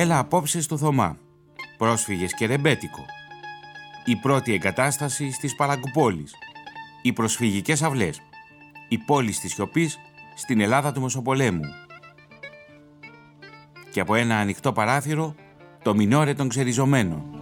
Έλα απόψε στο Θωμά. Πρόσφυγες και ρεμπέτικο. Η πρώτη εγκατάσταση στις Παλαγκουπόλεις. Οι προσφυγικές αυλές. Η πόλη της σιωπής στην Ελλάδα του Μεσοπολέμου. Και από ένα ανοιχτό παράθυρο το μινόρε των ξεριζωμένων.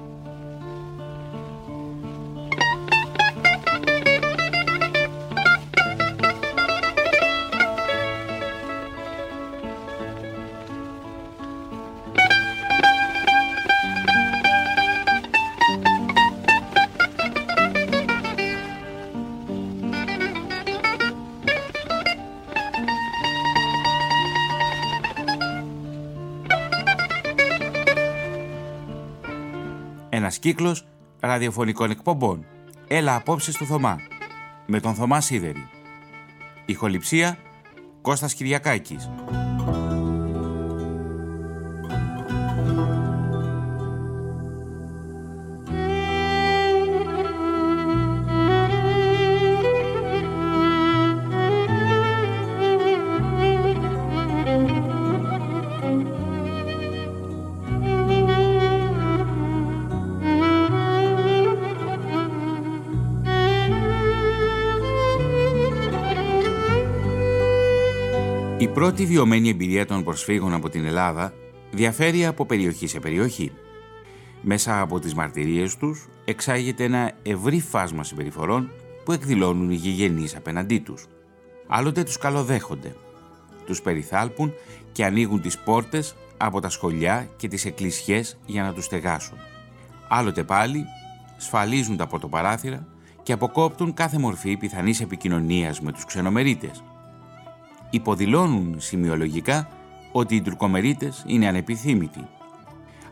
Κύκλος ραδιοφωνικών εκπομπών. Έλα απόψε στο Θωμά. Με τον Θωμά Σίδερη. Ηχοληψία Κώστας Κυριακάκης. Πρώτη βιωμένη εμπειρία των προσφύγων από την Ελλάδα διαφέρει από περιοχή σε περιοχή. Μέσα από τις μαρτυρίες τους εξάγεται ένα ευρύ φάσμα συμπεριφορών που εκδηλώνουν οι γηγενείς απέναντί τους. Άλλοτε τους καλοδέχονται, τους περιθάλπουν και ανοίγουν τις πόρτες από τα σχολιά και τις εκκλησιές για να τους στεγάσουν. Άλλοτε πάλι σφαλίζουν τα πρωτοπαράθυρα και αποκόπτουν κάθε μορφή πιθανής επικοινωνίας με τους ξενομερίτες – υποδηλώνουν σημειολογικά ότι οι Τουρκομερίτες είναι ανεπιθύμητοι.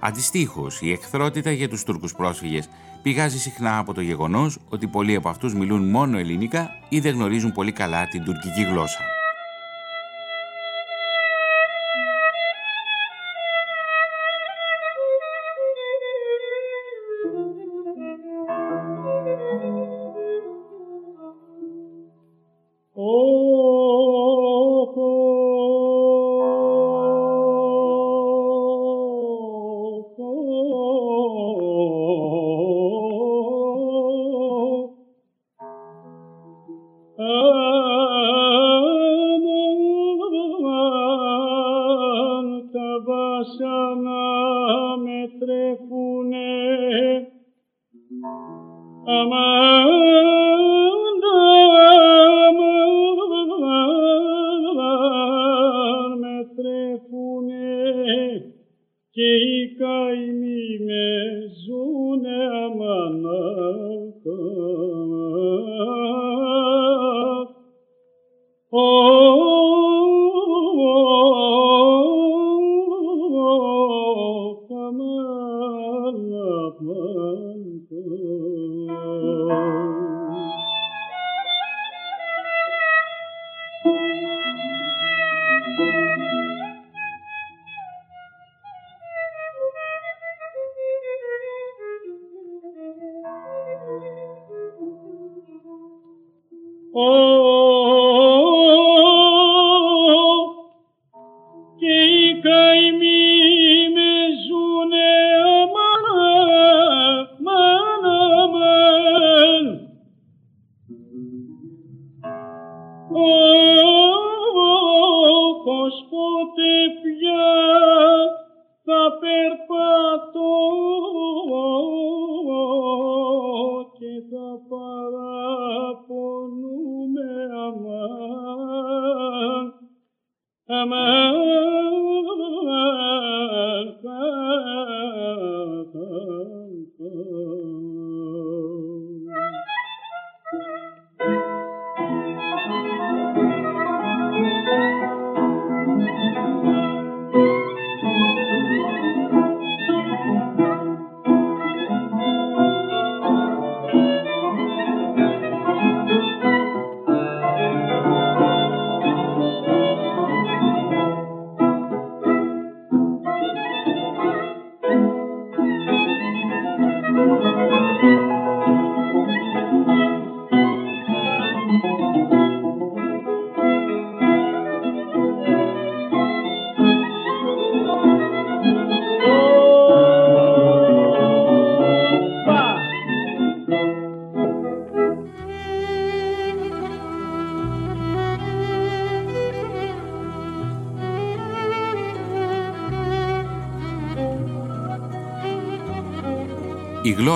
Αντιστοίχως, η εχθρότητα για τους Τούρκους πρόσφυγες πηγάζει συχνά από το γεγονός ότι πολλοί από αυτούς μιλούν μόνο ελληνικά ή δεν γνωρίζουν πολύ καλά την τουρκική γλώσσα. amana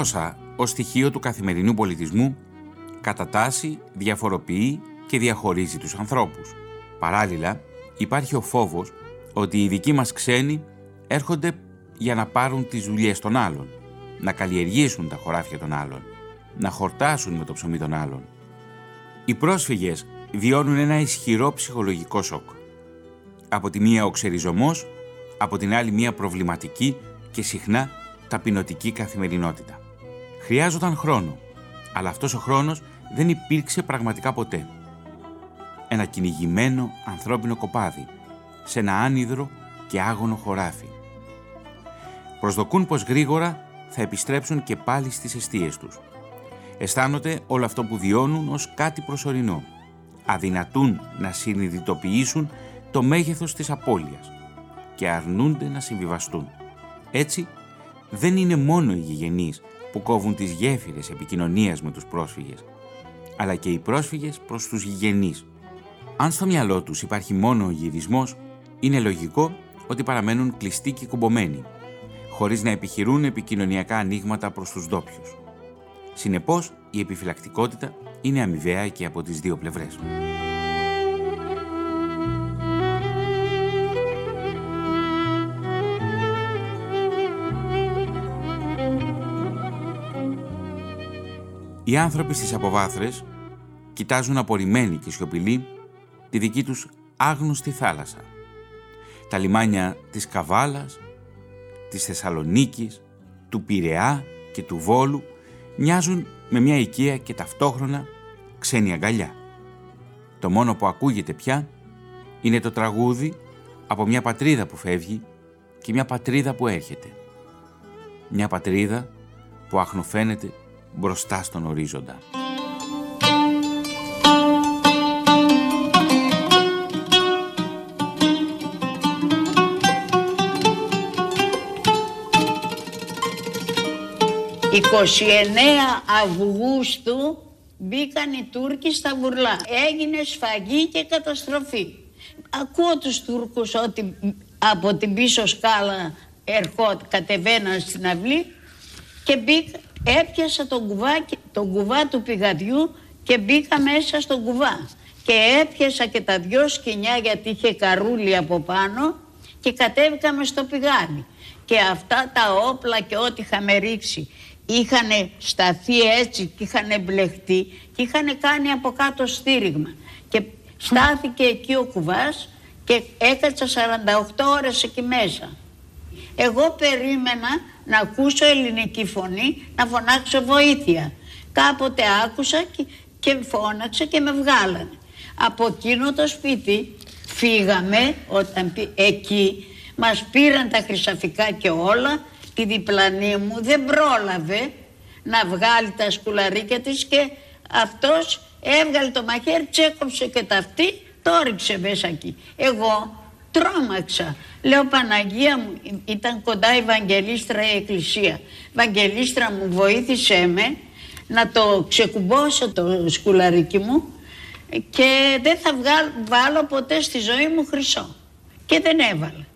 γλώσσα ως στοιχείο του καθημερινού πολιτισμού κατατάσσει, διαφοροποιεί και διαχωρίζει τους ανθρώπους. Παράλληλα, υπάρχει ο φόβος ότι οι δικοί μας ξένοι έρχονται για να πάρουν τις δουλειές των άλλων, να καλλιεργήσουν τα χωράφια των άλλων, να χορτάσουν με το ψωμί των άλλων. Οι πρόσφυγες βιώνουν ένα ισχυρό ψυχολογικό σοκ. Από τη μία ο ξεριζωμός, από την άλλη μία προβληματική και συχνά ταπεινωτική καθημερινότητα. Χρειάζονταν χρόνο, αλλά αυτός ο χρόνος δεν υπήρξε πραγματικά ποτέ. Ένα κυνηγημένο ανθρώπινο κοπάδι, σε ένα άνυδρο και άγωνο χωράφι. Προσδοκούν πως γρήγορα θα επιστρέψουν και πάλι στις αιστείες τους. Αισθάνονται όλο αυτό που βιώνουν ως κάτι προσωρινό. Αδυνατούν να συνειδητοποιήσουν το μέγεθος της απώλειας και αρνούνται να συμβιβαστούν. Έτσι, δεν είναι μόνο οι γηγενείς που κόβουν τις γέφυρες επικοινωνίας με τους πρόσφυγες, αλλά και οι πρόσφυγες προς τους γηγενείς. Αν στο μυαλό τους υπάρχει μόνο ο γυρισμός, είναι λογικό ότι παραμένουν κλειστοί και κουμπωμένοι, χωρίς να επιχειρούν επικοινωνιακά ανοίγματα προς τους ντόπιους. Συνεπώς, η επιφυλακτικότητα είναι αμοιβαία και από τις δύο πλευρές. Οι άνθρωποι στις αποβάθρες κοιτάζουν απορριμμένοι και σιωπηλοί τη δική τους άγνωστη θάλασσα. Τα λιμάνια της Καβάλας, της Θεσσαλονίκης, του Πειραιά και του Βόλου μοιάζουν με μια οικία και ταυτόχρονα ξένη αγκαλιά. Το μόνο που ακούγεται πια είναι το τραγούδι από μια πατρίδα που φεύγει και μια πατρίδα που έρχεται. Μια πατρίδα που αχνοφαίνεται μπροστά στον ορίζοντα. «29 Αυγούστου μπήκαν οι Τούρκοι στα Βουρλά. Έγινε σφαγή και καταστροφή. Ακούω τους Τούρκους ότι από την πίσω σκάλα ερχόταν, κατεβαίναν στην αυλή και μπήκα, έπιασα τον κουβά, τον κουβά του πηγαδιού και μπήκα μέσα στον κουβά. Και έπιασα και τα δυο σκηνιά γιατί είχε καρούλι από πάνω και κατέβηκαμε στο πηγάδι. Και αυτά τα όπλα και ό,τι είχαμε ρίξει είχαν σταθεί έτσι και είχαν μπλεχτεί και είχαν κάνει από κάτω στήριγμα. Και στάθηκε εκεί ο κουβάς και έκατσα 48 ώρες εκεί μέσα. Εγώ περίμενα να ακούσω ελληνική φωνή, να φωνάξω βοήθεια. Κάποτε άκουσα και, και φώναξα και με βγάλανε. Από εκείνο το σπίτι φύγαμε όταν εκεί μας πήραν τα χρυσαφικά και όλα η διπλανή μου δεν πρόλαβε να βγάλει τα σκουλαρίκια της και αυτός έβγαλε το μαχαίρι, τσέκοψε και τα αυτή, το ρίξε μέσα εκεί. Εγώ Τρόμαξα. Λέω Παναγία μου, ήταν κοντά η Βαγγελίστρα η εκκλησία. Βαγγελίστρα μου βοήθησέ με να το ξεκουμπώσω το σκουλαρίκι μου και δεν θα βάλω ποτέ στη ζωή μου χρυσό. Και δεν έβαλα.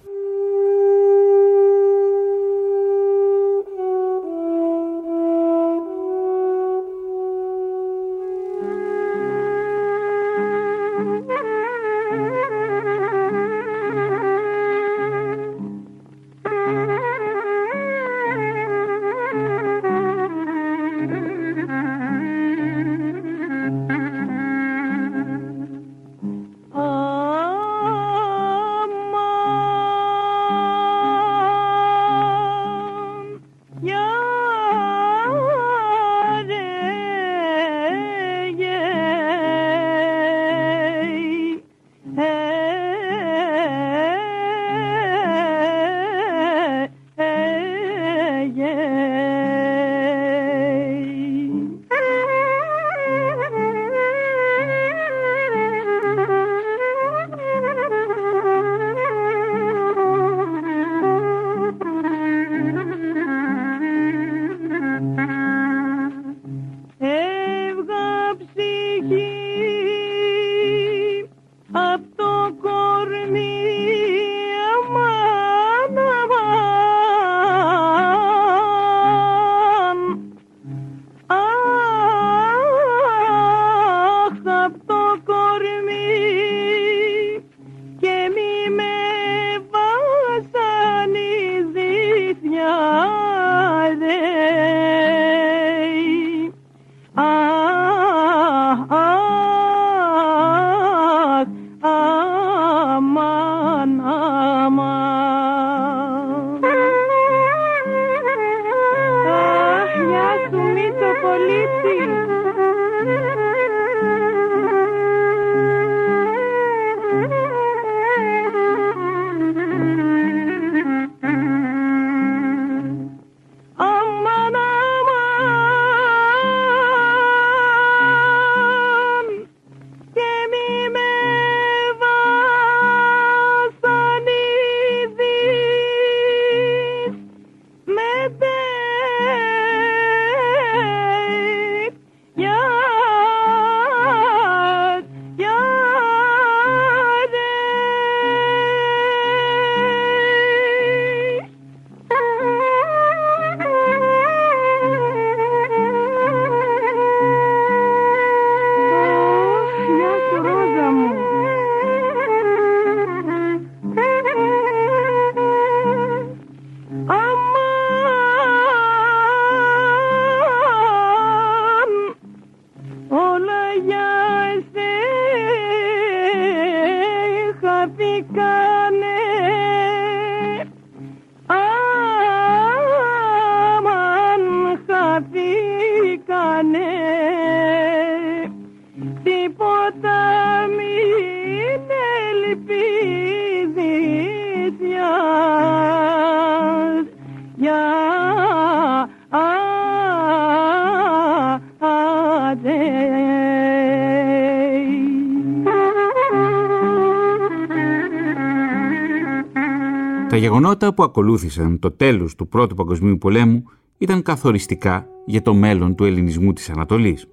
Γεγονότα που ακολούθησαν το τέλος του Πρώτου Παγκοσμίου Πολέμου ήταν καθοριστικά για το μέλλον του ελληνισμού της Ανατολής.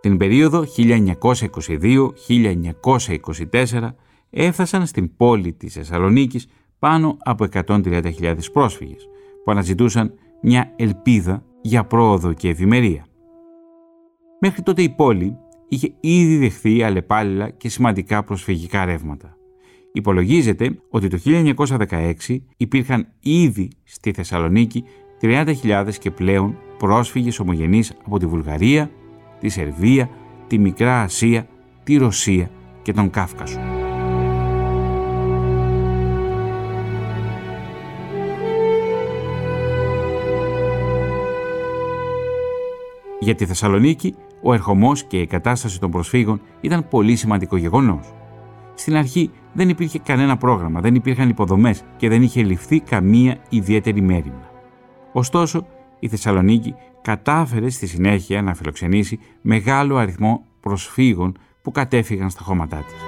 Την περίοδο 1922-1924 έφτασαν στην πόλη της Θεσσαλονίκης πάνω από 130.000 πρόσφυγες που αναζητούσαν μια ελπίδα για πρόοδο και ευημερία. Μέχρι τότε η πόλη είχε ήδη δεχθεί αλλεπάλληλα και σημαντικά προσφυγικά ρεύματα. Υπολογίζεται ότι το 1916 υπήρχαν ήδη στη Θεσσαλονίκη 30.000 και πλέον πρόσφυγες ομογενείς από τη Βουλγαρία, τη Σερβία, τη Μικρά Ασία, τη Ρωσία και τον Κάφκασο. Για τη Θεσσαλονίκη, ο ερχομός και η κατάσταση των προσφύγων ήταν πολύ σημαντικό γεγονός. Στην αρχή δεν υπήρχε κανένα πρόγραμμα, δεν υπήρχαν υποδομές και δεν είχε ληφθεί καμία ιδιαίτερη μέρημνα. Ωστόσο, η Θεσσαλονίκη κατάφερε στη συνέχεια να φιλοξενήσει μεγάλο αριθμό προσφύγων που κατέφυγαν στα χώματά της.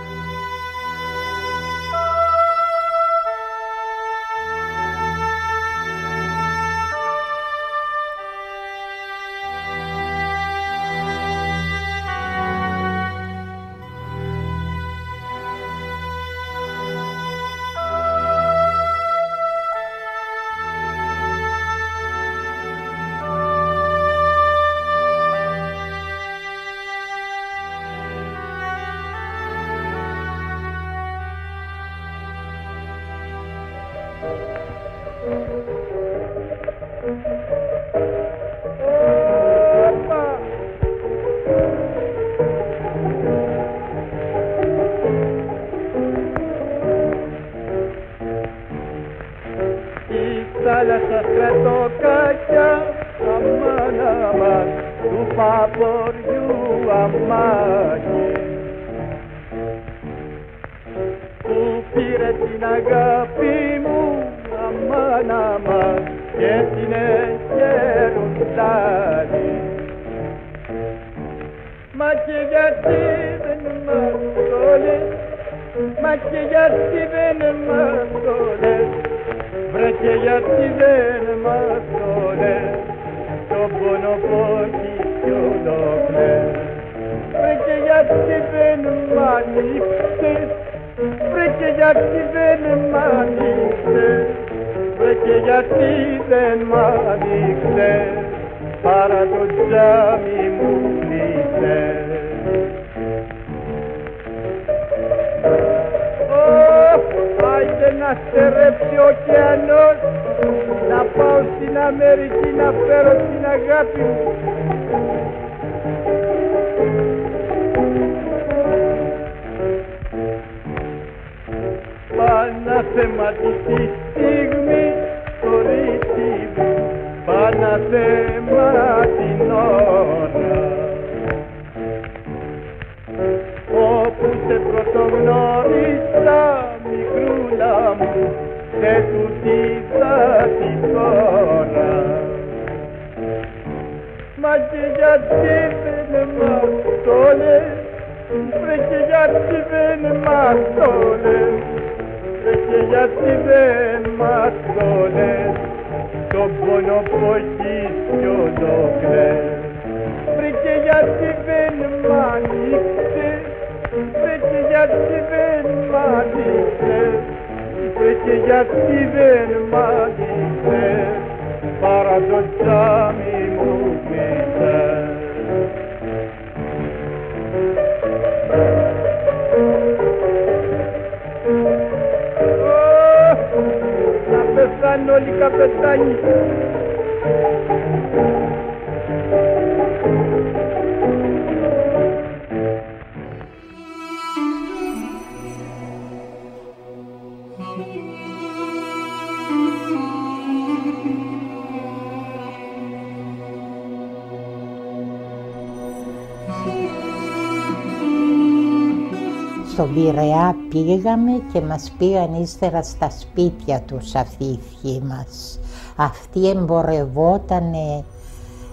Πήγαμε και μας πήγαν ύστερα στα σπίτια τους αυτοί οι θείοι μας. Αυτοί εμπορευόταν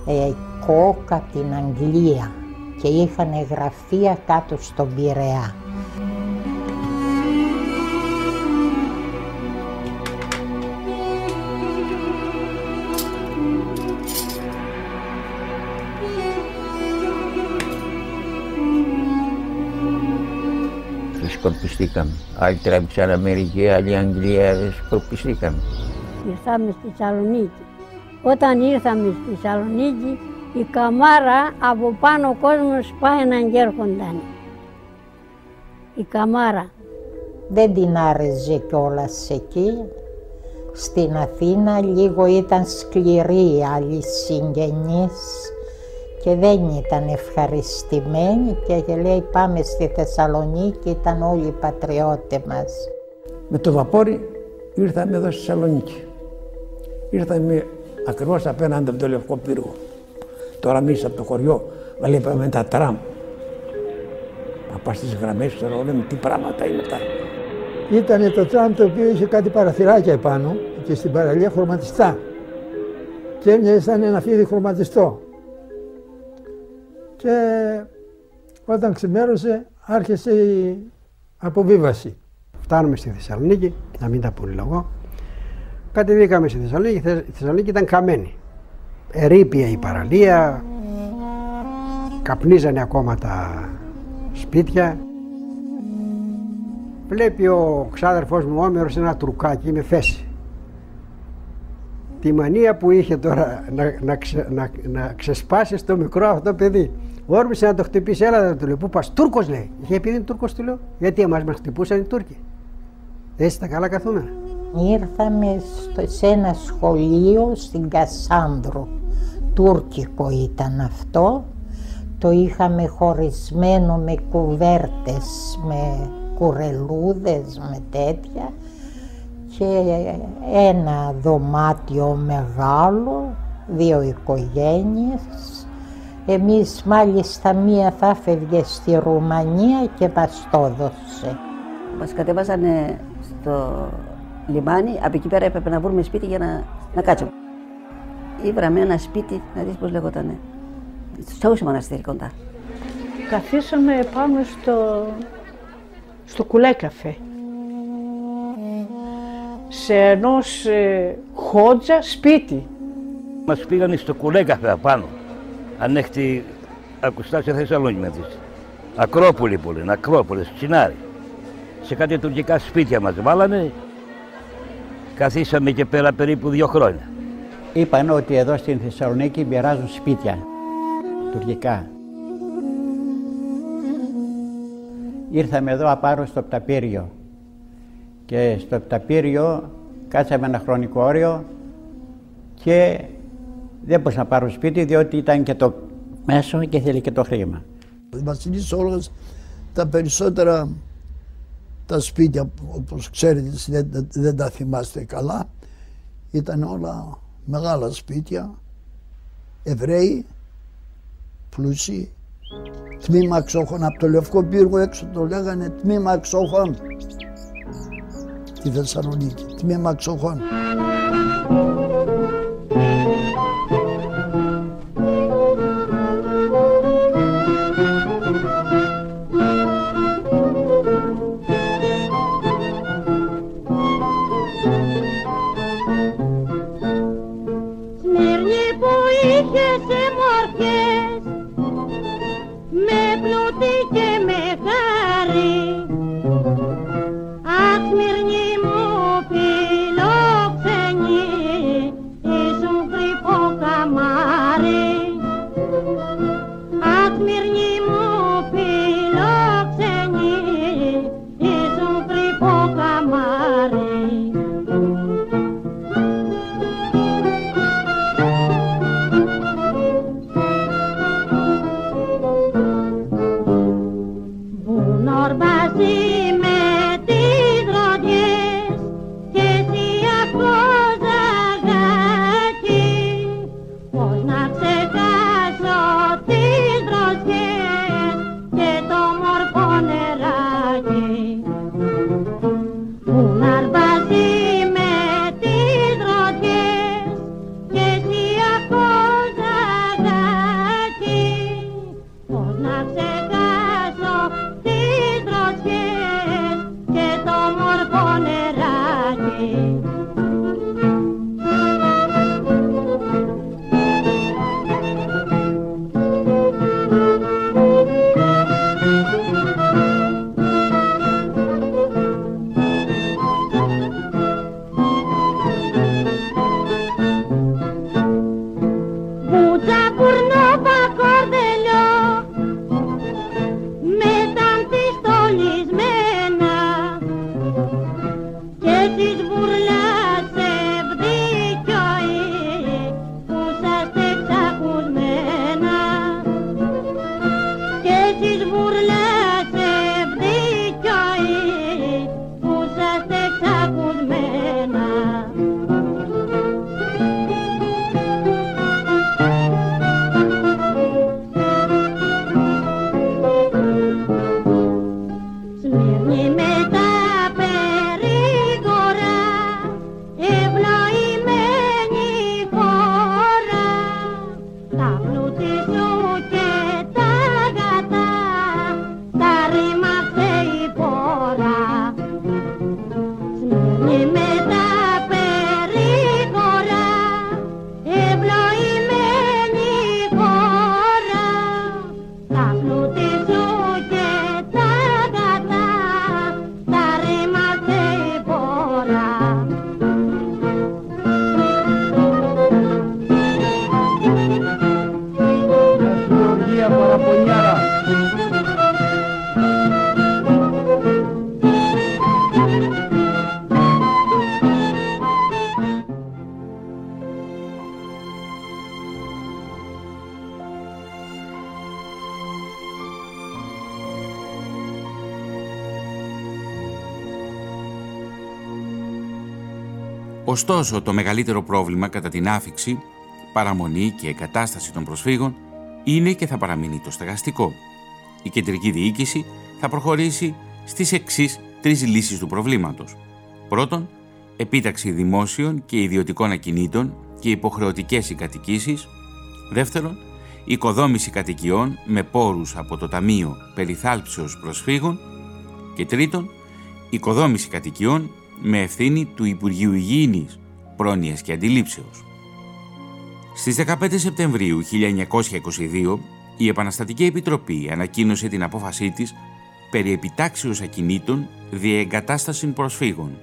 ε, κόκα από την Αγγλία και είχαν γραφεία κάτω στον Πειραιά. Σκορπιστήκαμε. Άλλοι τρέμψαν Αμερική, άλλοι Αγγλία, σκορπιστήκαμε. Ήρθαμε στη Θεσσαλονίκη. Όταν ήρθαμε στη Θεσσαλονίκη, η καμάρα από πάνω ο κόσμος πάει να γέρχονταν. Η καμάρα. Δεν την άρεσε κιόλας εκεί. Στην Αθήνα λίγο ήταν σκληρή άλλοι συγγενείς και δεν ήταν ευχαριστημένοι και λέει πάμε στη Θεσσαλονίκη, ήταν όλοι οι πατριώτες μας. Με το βαπόρι ήρθαμε εδώ στη Θεσσαλονίκη. Ήρθαμε ακριβώς απέναντι από το Λευκό Πύργο. Τώρα εμείς από το χωριό βλέπαμε τα τραμ. Να πας στις γραμμές, ξέρω, λέμε τι πράγματα είναι αυτά. Ήταν το τραμ το οποίο είχε κάτι παραθυράκια επάνω και στην παραλία χρωματιστά. Και έμοιαζε σαν ένα φίδι χρωματιστό. Και όταν ξημέρωσε άρχισε η αποβίβαση. Φτάνουμε στη Θεσσαλονίκη, να μην τα πολυλογώ. Κατεβήκαμε στη Θεσσαλονίκη, η Θεσσαλονίκη ήταν καμένη. Ερήπια η παραλία, καπνίζανε ακόμα τα σπίτια. Βλέπει ο ξάδερφός μου Όμερος ένα τρουκάκι με φέση. Τη μανία που είχε τώρα να, να, να, να ξεσπάσει στο μικρό αυτό παιδί. Όρμησε να το χτυπήσει, έλα δεν του λέει. Πού πας, Τούρκος λέει. Είχε επειδή είναι Τούρκος, του λέω. Γιατί εμάς μας χτυπούσαν οι Τούρκοι. Έτσι τα καλά καθούμενα. Ήρθαμε στο, σε ένα σχολείο στην Κασάνδρου. Τούρκικο ήταν αυτό. Το είχαμε χωρισμένο με κουβέρτες, με κουρελούδες, με τέτοια και ένα δωμάτιο μεγάλο, δύο οικογένειες. Εμείς μάλιστα μία θα φεύγε στη Ρουμανία και μας το έδωσε. Μας κατέβαζαν στο λιμάνι, από εκεί πέρα έπρεπε να βρούμε σπίτι για να, να κάτσουμε. Ήβραμε ένα σπίτι, να δεις πώς λέγονταν, στο Τσαούσι Μοναστήρι κοντά. Καθίσαμε πάνω στο, στο κουλέκαφε σε ενός ε, χότζα σπίτι. Μας πήγανε στο κουλέκαφε απάνω. Αν έχετε ακουστά σε Θεσσαλονίκη με δεις. Ακρόπολη πολύ, Ακρόπολης, Τσινάρι. Σε κάτι τουρκικά σπίτια μας βάλανε. Καθίσαμε και πέρα περίπου δύο χρόνια. Είπαν ότι εδώ στην Θεσσαλονίκη μοιράζουν σπίτια τουρκικά. Ήρθαμε εδώ απάρως στο Πταπύριο και στο Πταπύριο κάτσαμε ένα χρονικό όριο και δεν μπορούσα να πάρω σπίτι διότι ήταν και το μέσο και θέλει και το χρήμα. Η Βασιλής Όλγας τα περισσότερα τα σπίτια όπως ξέρετε δεν, δεν τα θυμάστε καλά ήταν όλα μεγάλα σπίτια Εβραίοι πλούσιοι τμήμα εξόχων από το Λευκό Πύργο έξω το λέγανε τμήμα εξόχων στη Θεσσαλονίκη, τμήμα ξοχών. Ωστόσο, το μεγαλύτερο πρόβλημα κατά την άφηξη, παραμονή και εγκατάσταση των προσφύγων είναι και θα παραμείνει το στεγαστικό. Η κεντρική διοίκηση θα προχωρήσει στις εξής τρεις λύσεις του προβλήματος. Πρώτον, επίταξη δημόσιων και ιδιωτικών ακινήτων και υποχρεωτικές οικατοικήσεις. Δεύτερον, οικοδόμηση κατοικιών με πόρους από το Ταμείο Περιθάλψεως Προσφύγων. Και τρίτον, οικοδόμηση κατοικιών με ευθύνη του Υπουργείου Υγιεινής, Πρόνοιας και Αντιλήψεως. Στις 15 Σεπτεμβρίου 1922, η Επαναστατική Επιτροπή ανακοίνωσε την απόφασή της περί επιτάξεως ακινήτων διεγκατάστασης προσφύγων,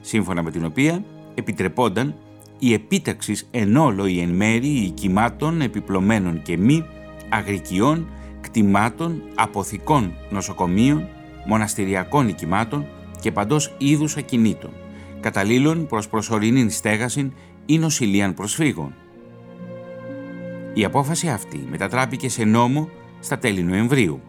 σύμφωνα με την οποία επιτρεπόνταν η επίταξης εν όλο ή εν μέρη οικημάτων επιπλωμένων και μη αγρικιών, κτημάτων, αποθηκών νοσοκομείων, μοναστηριακών οικημάτων και παντός είδους ακινήτων, καταλήλων προς προσωρινή στέγαση ή νοσηλείαν προσφύγων. Η απόφαση αυτή μετατράπηκε σε νόμο στα τέλη Νοεμβρίου.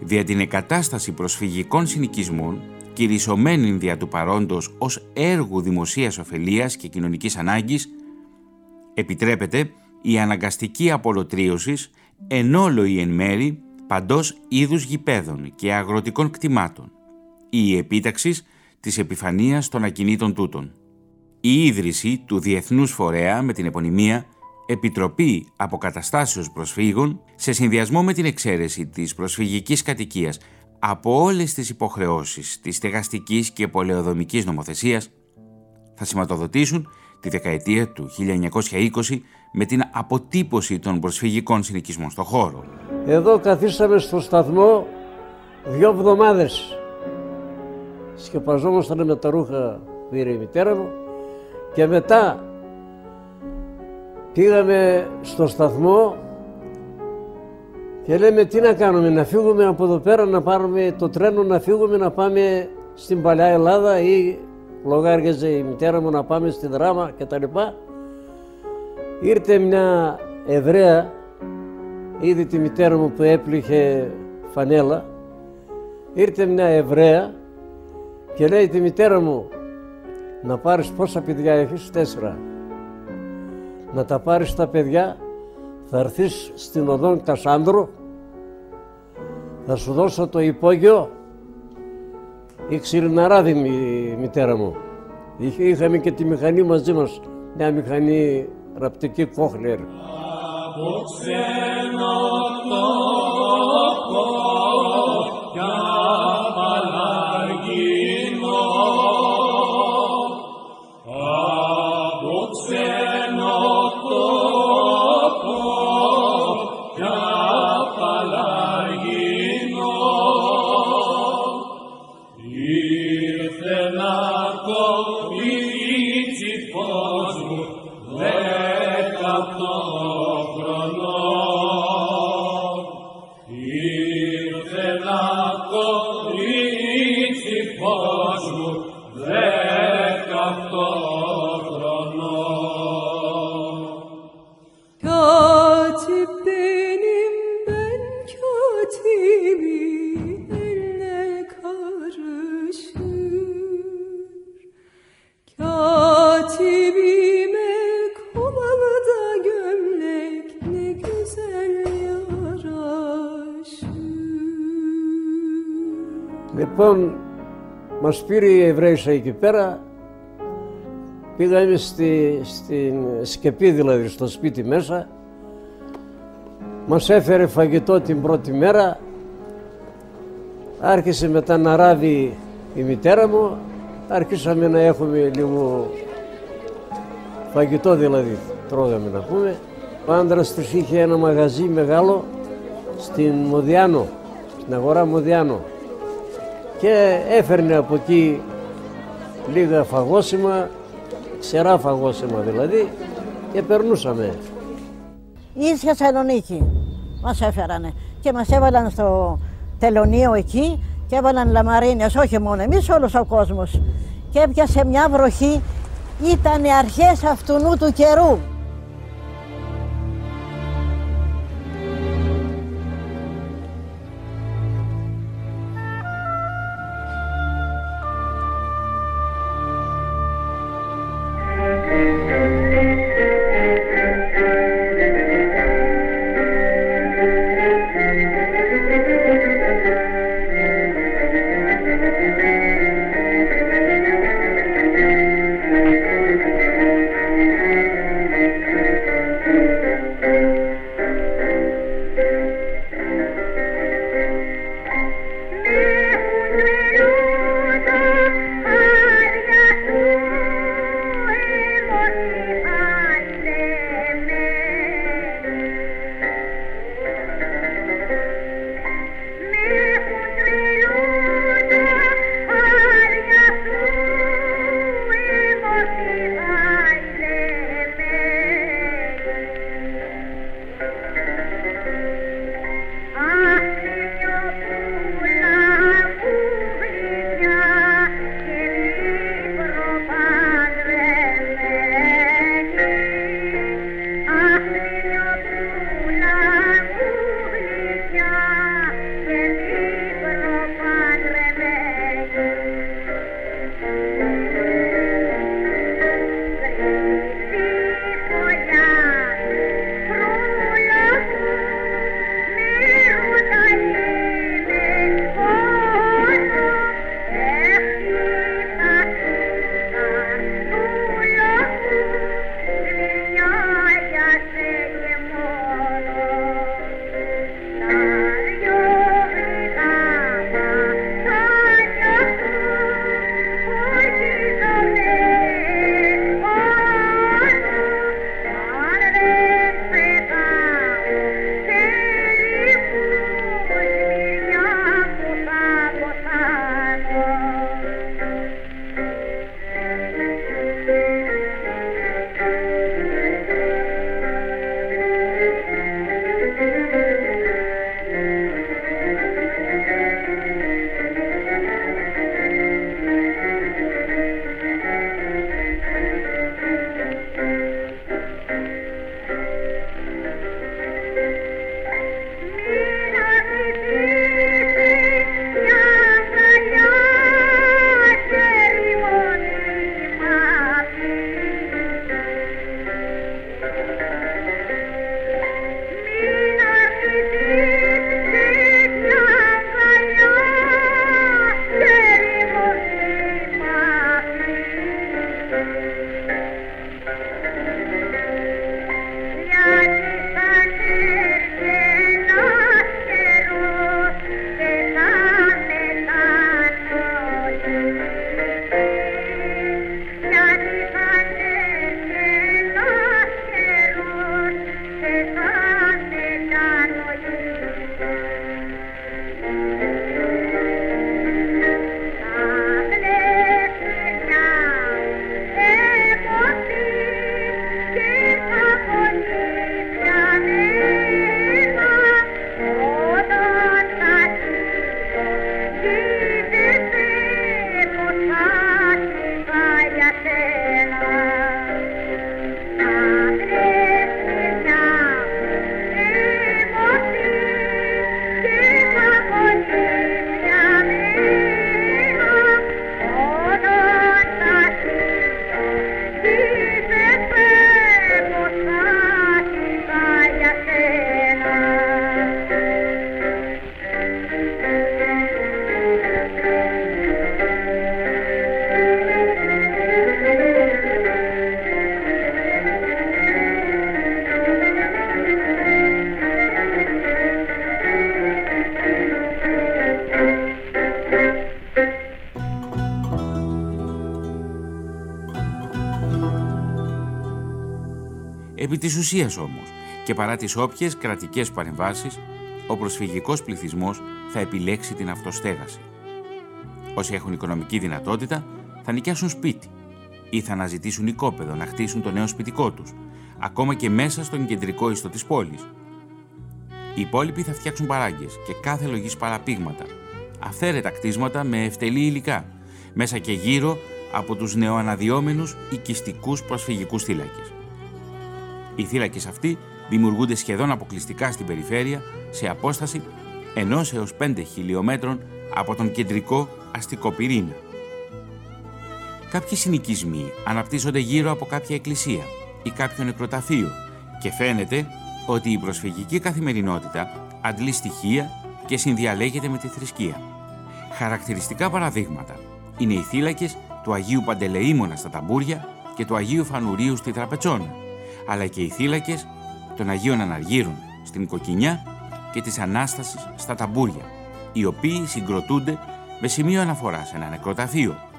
Δια την εγκατάσταση προσφυγικών συνοικισμών, κηρυσσομένη δια του παρόντος ως έργου δημοσίας ωφελίας και κοινωνικής ανάγκης, επιτρέπεται η αναγκαστική απολωτρίωσης εν όλο ή εν μέρη παντός είδους γηπέδων και αγροτικών κτημάτων ή η επίταξη της επιφανίας των ακινήτων τούτων. Η ίδρυση του Διεθνούς Φορέα με την επωνυμία Επιτροπή Αποκαταστάσεως Προσφύγων σε συνδυασμό με την εξαίρεση της προσφυγικής κατοικίας από όλες τις υποχρεώσεις της στεγαστικής και πολεοδομικής νομοθεσίας θα σηματοδοτήσουν τη δεκαετία του 1920 με την αποτύπωση των προσφυγικών συνοικισμών στο χώρο. Εδώ καθίσαμε στο σταθμό δύο εβδομάδες. Σκεπαζόμασταν με τα ρούχα που πήρε η μητέρα μου και μετά πήγαμε στο σταθμό και λέμε τι να κάνουμε, να φύγουμε από εδώ πέρα, να πάρουμε το τρένο, να φύγουμε, να πάμε στην Παλιά Ελλάδα ή λογάριαζε η μητέρα μου να πάμε στη Δράμα κτλ. Ήρθε μια Εβραία, είδε τη μητέρα μου που έπληχε φανέλα, ήρθε μια Εβραία και λέει τη μητέρα μου να πάρεις πόσα παιδιά έχεις, τέσσερα να τα πάρεις τα παιδιά, θα έρθεις στην οδόν Κασάνδρου, θα σου δώσω το υπόγειο, η ξυριναράδη η μητέρα μου. Είχαμε και τη μηχανή μαζί μας, μια μηχανή ραπτική Κόχλερ. Λοιπόν, μας πήρε η Εβραίησα εκεί πέρα, πήγαμε στη, στην σκεπή δηλαδή στο σπίτι μέσα, μας έφερε φαγητό την πρώτη μέρα, άρχισε μετά να ράβει η μητέρα μου, άρχισαμε να έχουμε λίγο φαγητό δηλαδή, τρώγαμε να πούμε. Ο άντρας της είχε ένα μαγαζί μεγάλο στην Μοδιάνο, στην αγορά Μοδιάνο και έφερνε από εκεί λίγα φαγόσιμα, ξερά φαγόσιμα δηλαδή και περνούσαμε. Ή Θεσσαλονίκη μας έφερανε και μας έβαλαν στο τελωνίο εκεί και έβαλαν λαμαρίνες, όχι μόνο εμείς, όλος ο κόσμος. Και έπιασε μια βροχή, ήταν αρχές αυτού του καιρού. Της ουσίας όμως και παρά τις όποιες κρατικές παρεμβάσεις, ο προσφυγικός πληθυσμός θα επιλέξει την αυτοστέγαση. Όσοι έχουν οικονομική δυνατότητα θα νοικιάσουν σπίτι ή θα αναζητήσουν οικόπεδο να χτίσουν το νέο σπιτικό τους, ακόμα και μέσα στον κεντρικό ιστό της πόλης. Οι υπόλοιποι θα φτιάξουν παράγκες και κάθε λογής παραπήγματα, αυθαίρετα κτίσματα με ευτελή υλικά, μέσα και γύρω από τους νεοαναδιόμενους οικιστικούς προσφυγικούς θύλακες. Οι θύλακες αυτοί δημιουργούνται σχεδόν αποκλειστικά στην περιφέρεια σε απόσταση 1 έως 5 χιλιόμετρων από τον κεντρικό αστικό πυρήνα. Κάποιοι συνοικισμοί αναπτύσσονται γύρω από κάποια εκκλησία ή κάποιο νεκροταφείο και φαίνεται ότι η προσφυγική καθημερινότητα αντλεί στοιχεία και συνδιαλέγεται με τη θρησκεία. Χαρακτηριστικά παραδείγματα είναι οι θύλακες του Αγίου Παντελεήμονα στα Ταμπούρια και του Αγίου Φανουρίου στη Τραπετσόνα, αλλά και οι θύλακες των Αγίων Αναργύρων στην Κοκκινιά και της Ανάστασης στα Ταμπούρια, οι οποίοι συγκροτούνται με σημείο αναφοράς σε ένα νεκροταφείο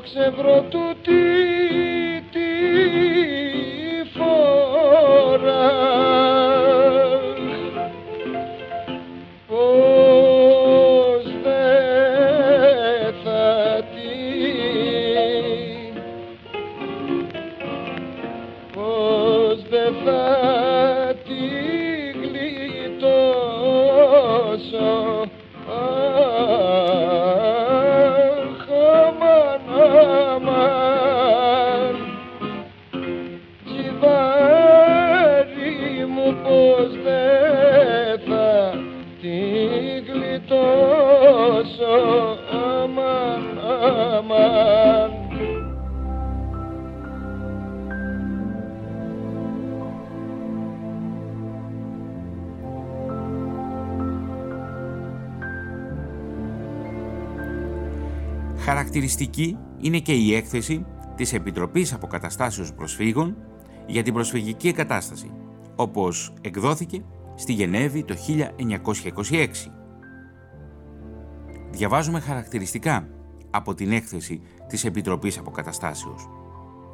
ξεβρό του τι. Χαρακτηριστική είναι και η έκθεση της Επιτροπής Αποκαταστάσεως Προσφύγων για την προσφυγική εγκατάσταση, όπως εκδόθηκε στη Γενέβη το 1926. Διαβάζουμε χαρακτηριστικά από την έκθεση της Επιτροπής Αποκαταστάσεως.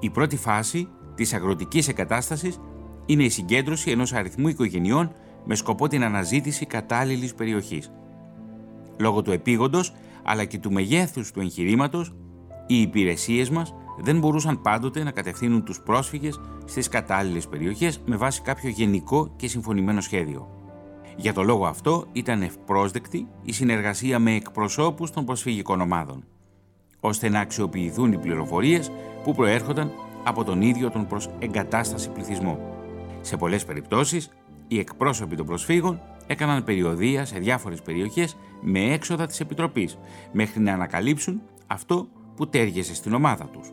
Η πρώτη φάση της αγροτικής εγκατάστασης είναι η συγκέντρωση ενός αριθμού οικογενειών με σκοπό την αναζήτηση κατάλληλης περιοχής. Λόγω του επίγοντος αλλά και του μεγέθους του εγχειρήματος, οι υπηρεσίες μας δεν μπορούσαν πάντοτε να κατευθύνουν τους πρόσφυγες στις κατάλληλες περιοχές με βάση κάποιο γενικό και συμφωνημένο σχέδιο. Για το λόγο αυτό ήταν ευπρόσδεκτη η συνεργασία με εκπροσώπους των προσφυγικών ομάδων, ώστε να αξιοποιηθούν οι πληροφορίες που προέρχονταν από τον ίδιο τον προς εγκατάσταση πληθυσμό. Σε πολλές περιπτώσεις, οι εκπρόσωποι των προσφύγων έκαναν περιοδία σε διάφορες περιοχές με έξοδα της Επιτροπής, μέχρι να ανακαλύψουν αυτό που τέριαζε στην ομάδα τους.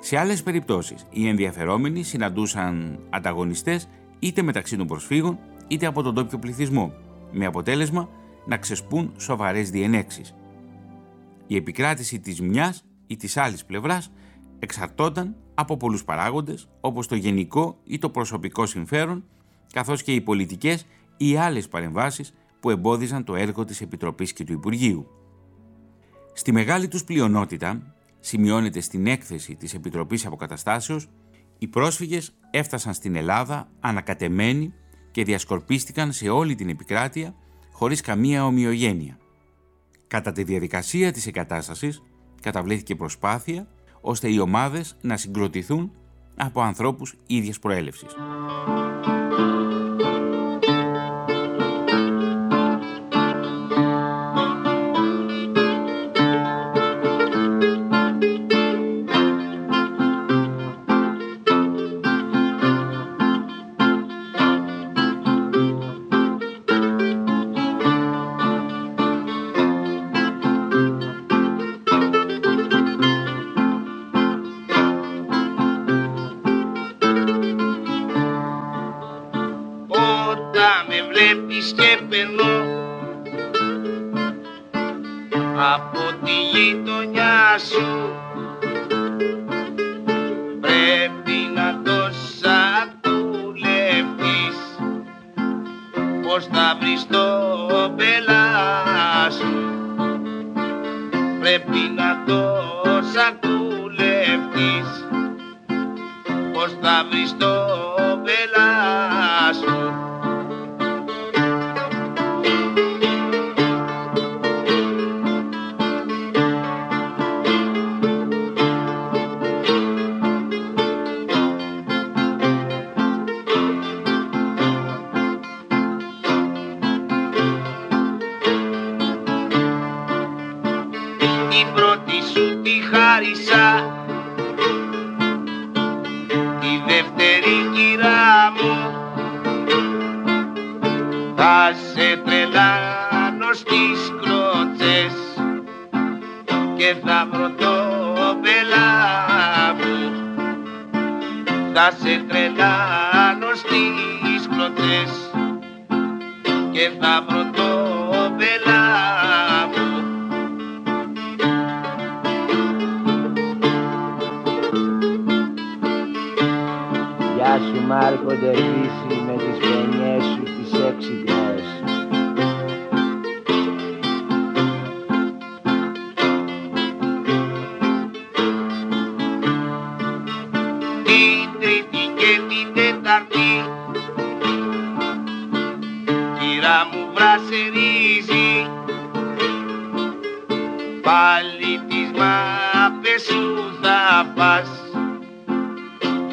Σε άλλες περιπτώσεις, οι ενδιαφερόμενοι συναντούσαν ανταγωνιστές είτε μεταξύ των προσφύγων, είτε από τον τόπιο πληθυσμό, με αποτέλεσμα να ξεσπούν σοβαρές διενέξεις. Η επικράτηση της μιας ή της άλλης πλευράς εξαρτώταν από πολλούς παράγοντες όπως το γενικό ή το προσωπικό συμφέρον καθώς και οι πολιτικές ή άλλες παρεμβάσεις που εμπόδιζαν το έργο της Επιτροπής και του Υπουργείου. Στη μεγάλη τους πλειονότητα, σημειώνεται στην έκθεση της Επιτροπής Αποκαταστάσεως, οι πρόσφυγες έφτασαν στην Ελλάδα ανακατεμένοι και διασκορπίστηκαν σε όλη την επικράτεια χωρίς καμία ομοιογένεια. Κατά τη διαδικασία της εγκατάστασης καταβλήθηκε προσπάθεια ώστε οι ομάδες να συγκροτηθούν από ανθρώπους ίδιας προέλευσης.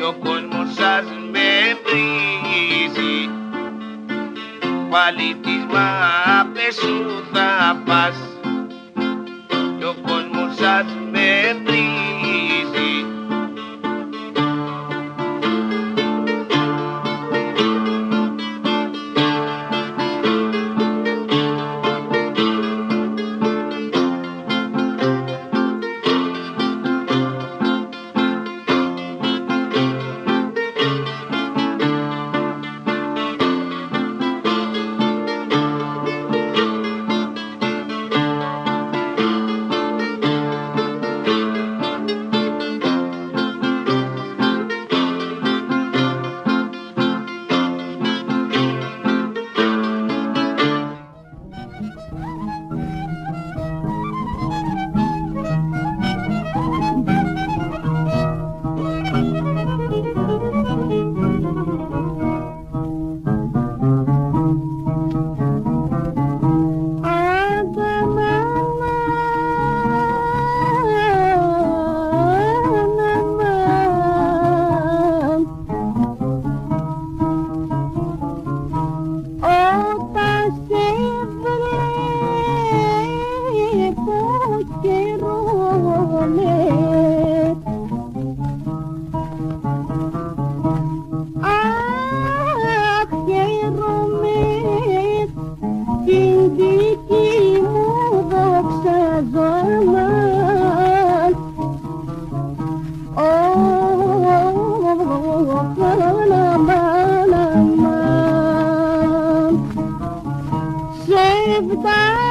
ο κόσμος σας με βρίζει πάλι τις μάπες σου θα πας. Goodbye.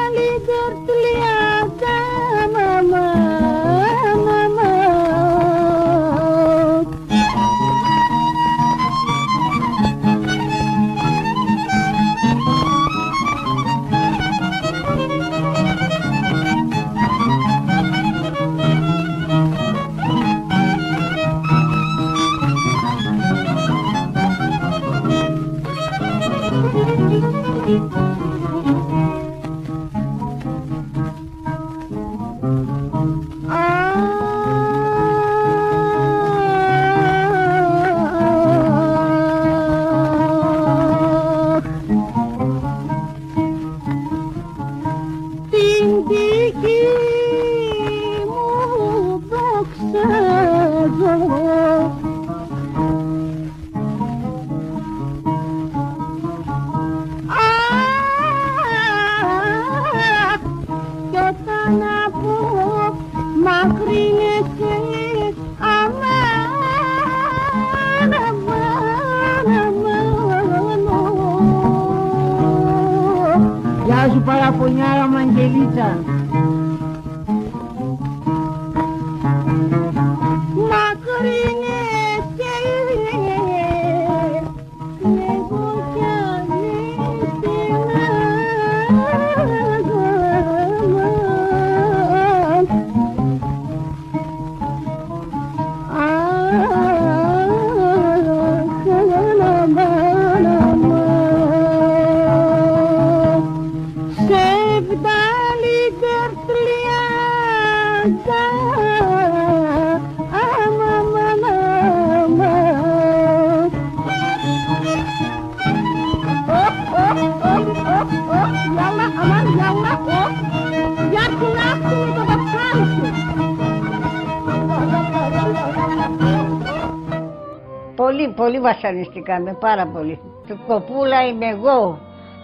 Βασανιστήκαμε, πάρα πολύ. Του κοπούλα είμαι εγώ,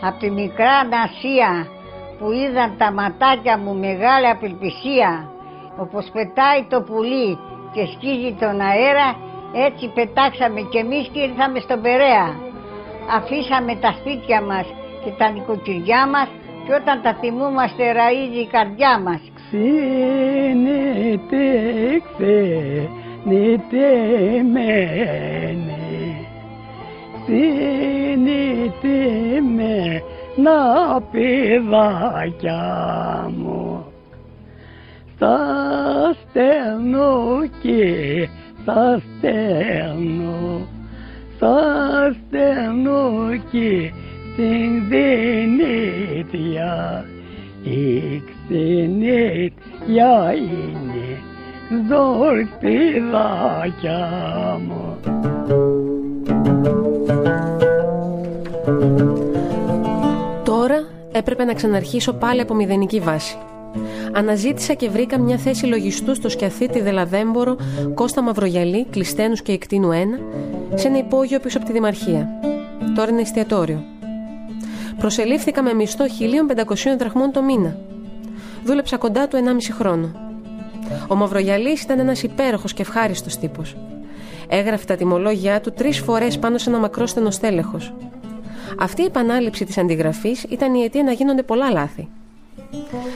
από τη μικρά Νασία, που είδαν τα ματάκια μου μεγάλη απελπισία. Όπως πετάει το πουλί και σκίζει τον αέρα, έτσι πετάξαμε κι εμείς και ήρθαμε στον Περαία. Αφήσαμε τα σπίτια μας και τα νοικοκυριά μας και όταν τα θυμούμαστε ραΐζει η καρδιά μας. Ξύνεται, νητεμένη να παιδάκια μου θα στέλνω και θα στέλνω θα στέλνω και στην Βενέτια η ξενέτια είναι δορπιδάκια μου. Τώρα έπρεπε να ξαναρχίσω πάλι από μηδενική βάση. Αναζήτησα και βρήκα μια θέση λογιστού στο σκιαθίτη Δελαδέμπορο Κώστα Μαυρογιαλή, κλειστένους και εκτείνου 1, σε ένα υπόγειο πίσω από τη Δημαρχία. Τώρα είναι εστιατόριο. Προσελήφθηκα με μισθό 1500 δραχμών το μήνα. Δούλεψα κοντά του 1,5 χρόνο. Ο Μαυρογιαλής ήταν ένας υπέροχος και ευχάριστος τύπος. Έγραφε τα τιμολόγια του τρεις φορές πάνω σε ένα μακρό στέλεχο. Αυτή η επανάληψη της αντιγραφής ήταν η αιτία να γίνονται πολλά λάθη.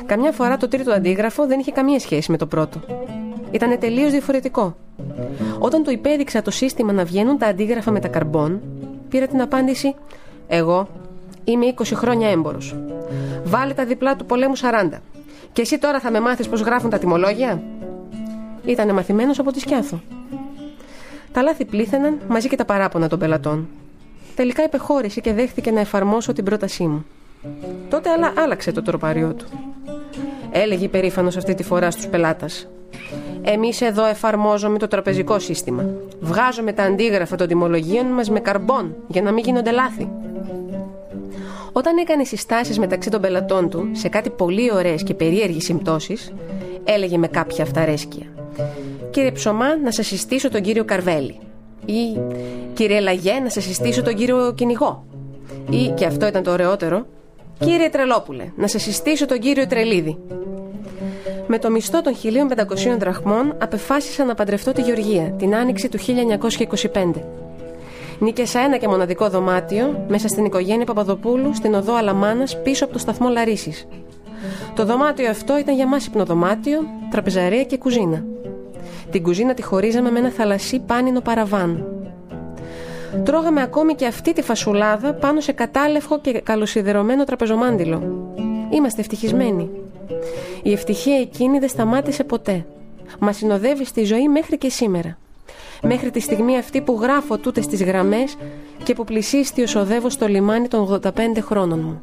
Καμιά φορά το τρίτο αντίγραφο δεν είχε καμία σχέση με το πρώτο. Ήταν τελείως διαφορετικό. Όταν του υπέδειξα το σύστημα να βγαίνουν τα αντίγραφα με τα καρμπών, πήρα την απάντηση: Εγώ είμαι 20 χρόνια έμπορος. Βάλε τα διπλά του πολέμου 40. Και εσύ τώρα θα με μάθεις πώς γράφουν τα τιμολόγια. Ήτανε μαθημένος από τη Σκιάθο. Τα λάθη πλήθαιναν μαζί και τα παράπονα των πελατών. Τελικά υπεχώρησε και δέχτηκε να εφαρμόσω την πρότασή μου. Τότε αλλά άλλαξε το τροπαριό του. Έλεγε περήφανο αυτή τη φορά στους πελάτες. Εμείς εδώ εφαρμόζουμε το τραπεζικό σύστημα. Βγάζουμε τα αντίγραφα των τιμολογίων μας με καρμπών για να μην γίνονται λάθη. Όταν έκανε συστάσεις μεταξύ των πελατών του σε κάτι πολύ ωραίες και περίεργες συμπτώσεις, έλεγε με κάποια αυταρέσκεια. Κύριε Ψωμά, να σα συστήσω τον κύριο Καρβέλη. Ή Κύριε Λαγέ, να σα συστήσω τον κύριο Κυνηγό. Ή, και αυτό ήταν το ωραιότερο, Κύριε Τρελόπουλε, να σα συστήσω τον κύριο Τρελίδη. Με το μισθό των 1500 δραχμών απεφάσισα να παντρευτώ τη Γεωργία την άνοιξη του 1925. Νίκησα ένα και μοναδικό δωμάτιο μέσα στην οικογένεια Παπαδοπούλου στην οδό Αλαμάνας πίσω από το σταθμό Λαρίσης. Το δωμάτιο αυτό ήταν για μας υπνοδωμάτιο, τραπεζαρία και κουζίνα. Την κουζίνα τη χωρίζαμε με ένα θαλασσί πάνινο παραβάν. Τρώγαμε ακόμη και αυτή τη φασουλάδα πάνω σε κατάλευκο και καλοσιδερωμένο τραπεζομάντιλο. Είμαστε ευτυχισμένοι. Η ευτυχία εκείνη δεν σταμάτησε ποτέ. Μας συνοδεύει στη ζωή μέχρι και σήμερα. Μέχρι τη στιγμή αυτή που γράφω τούτες τις γραμμές και που πλησίστη ως οδεύω στο λιμάνι των 85 χρόνων μου.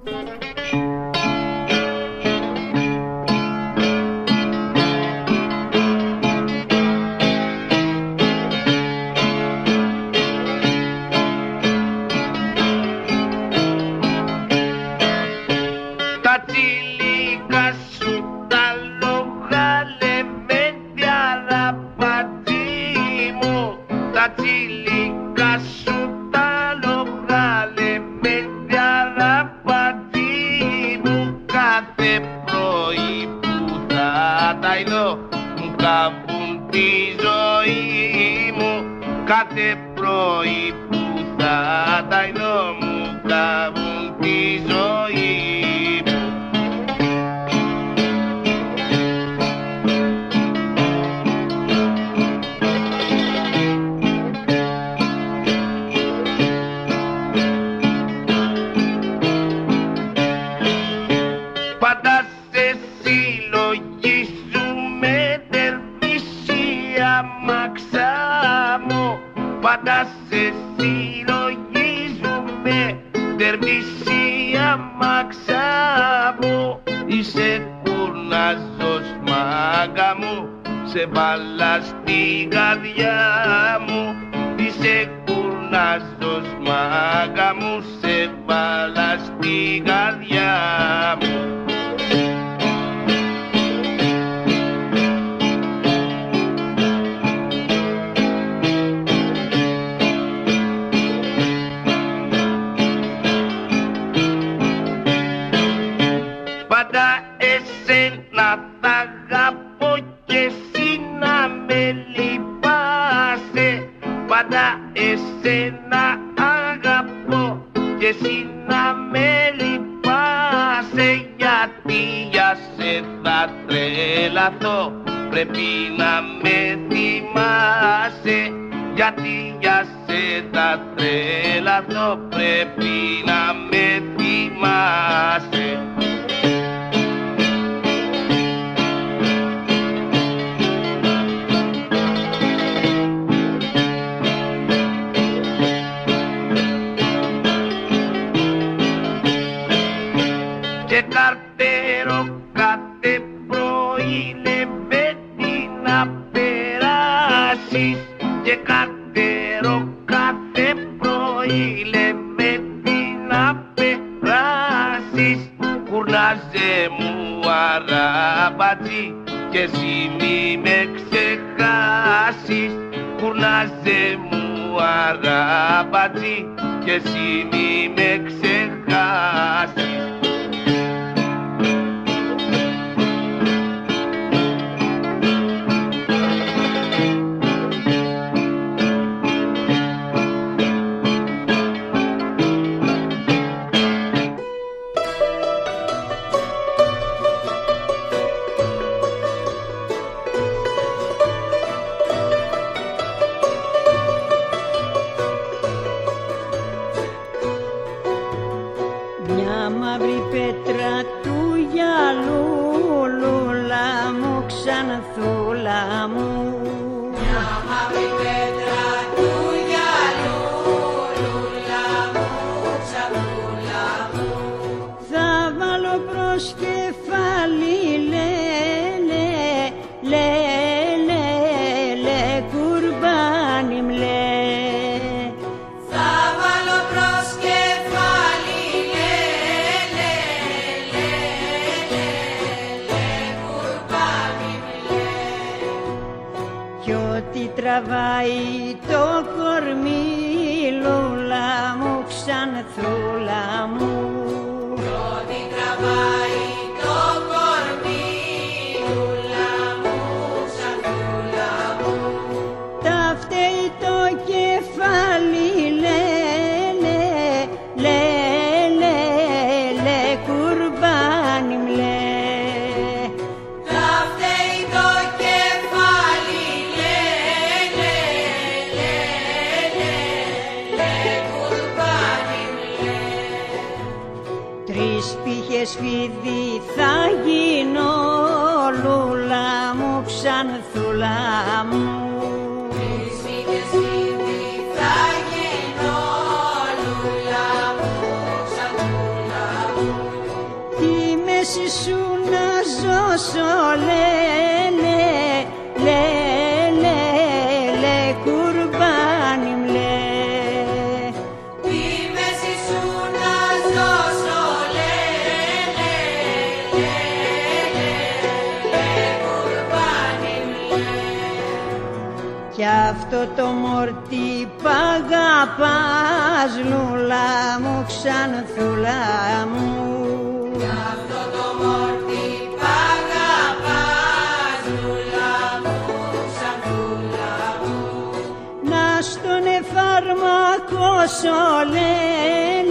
Αυτό το μορτί π' αγαπάς λουλά μου ξανθούλα μου. Αυτό το μόρτι π' αγαπάς λουλά μου, ξανθούλα μου. Να στον εφαρμακώσω λένε, λένε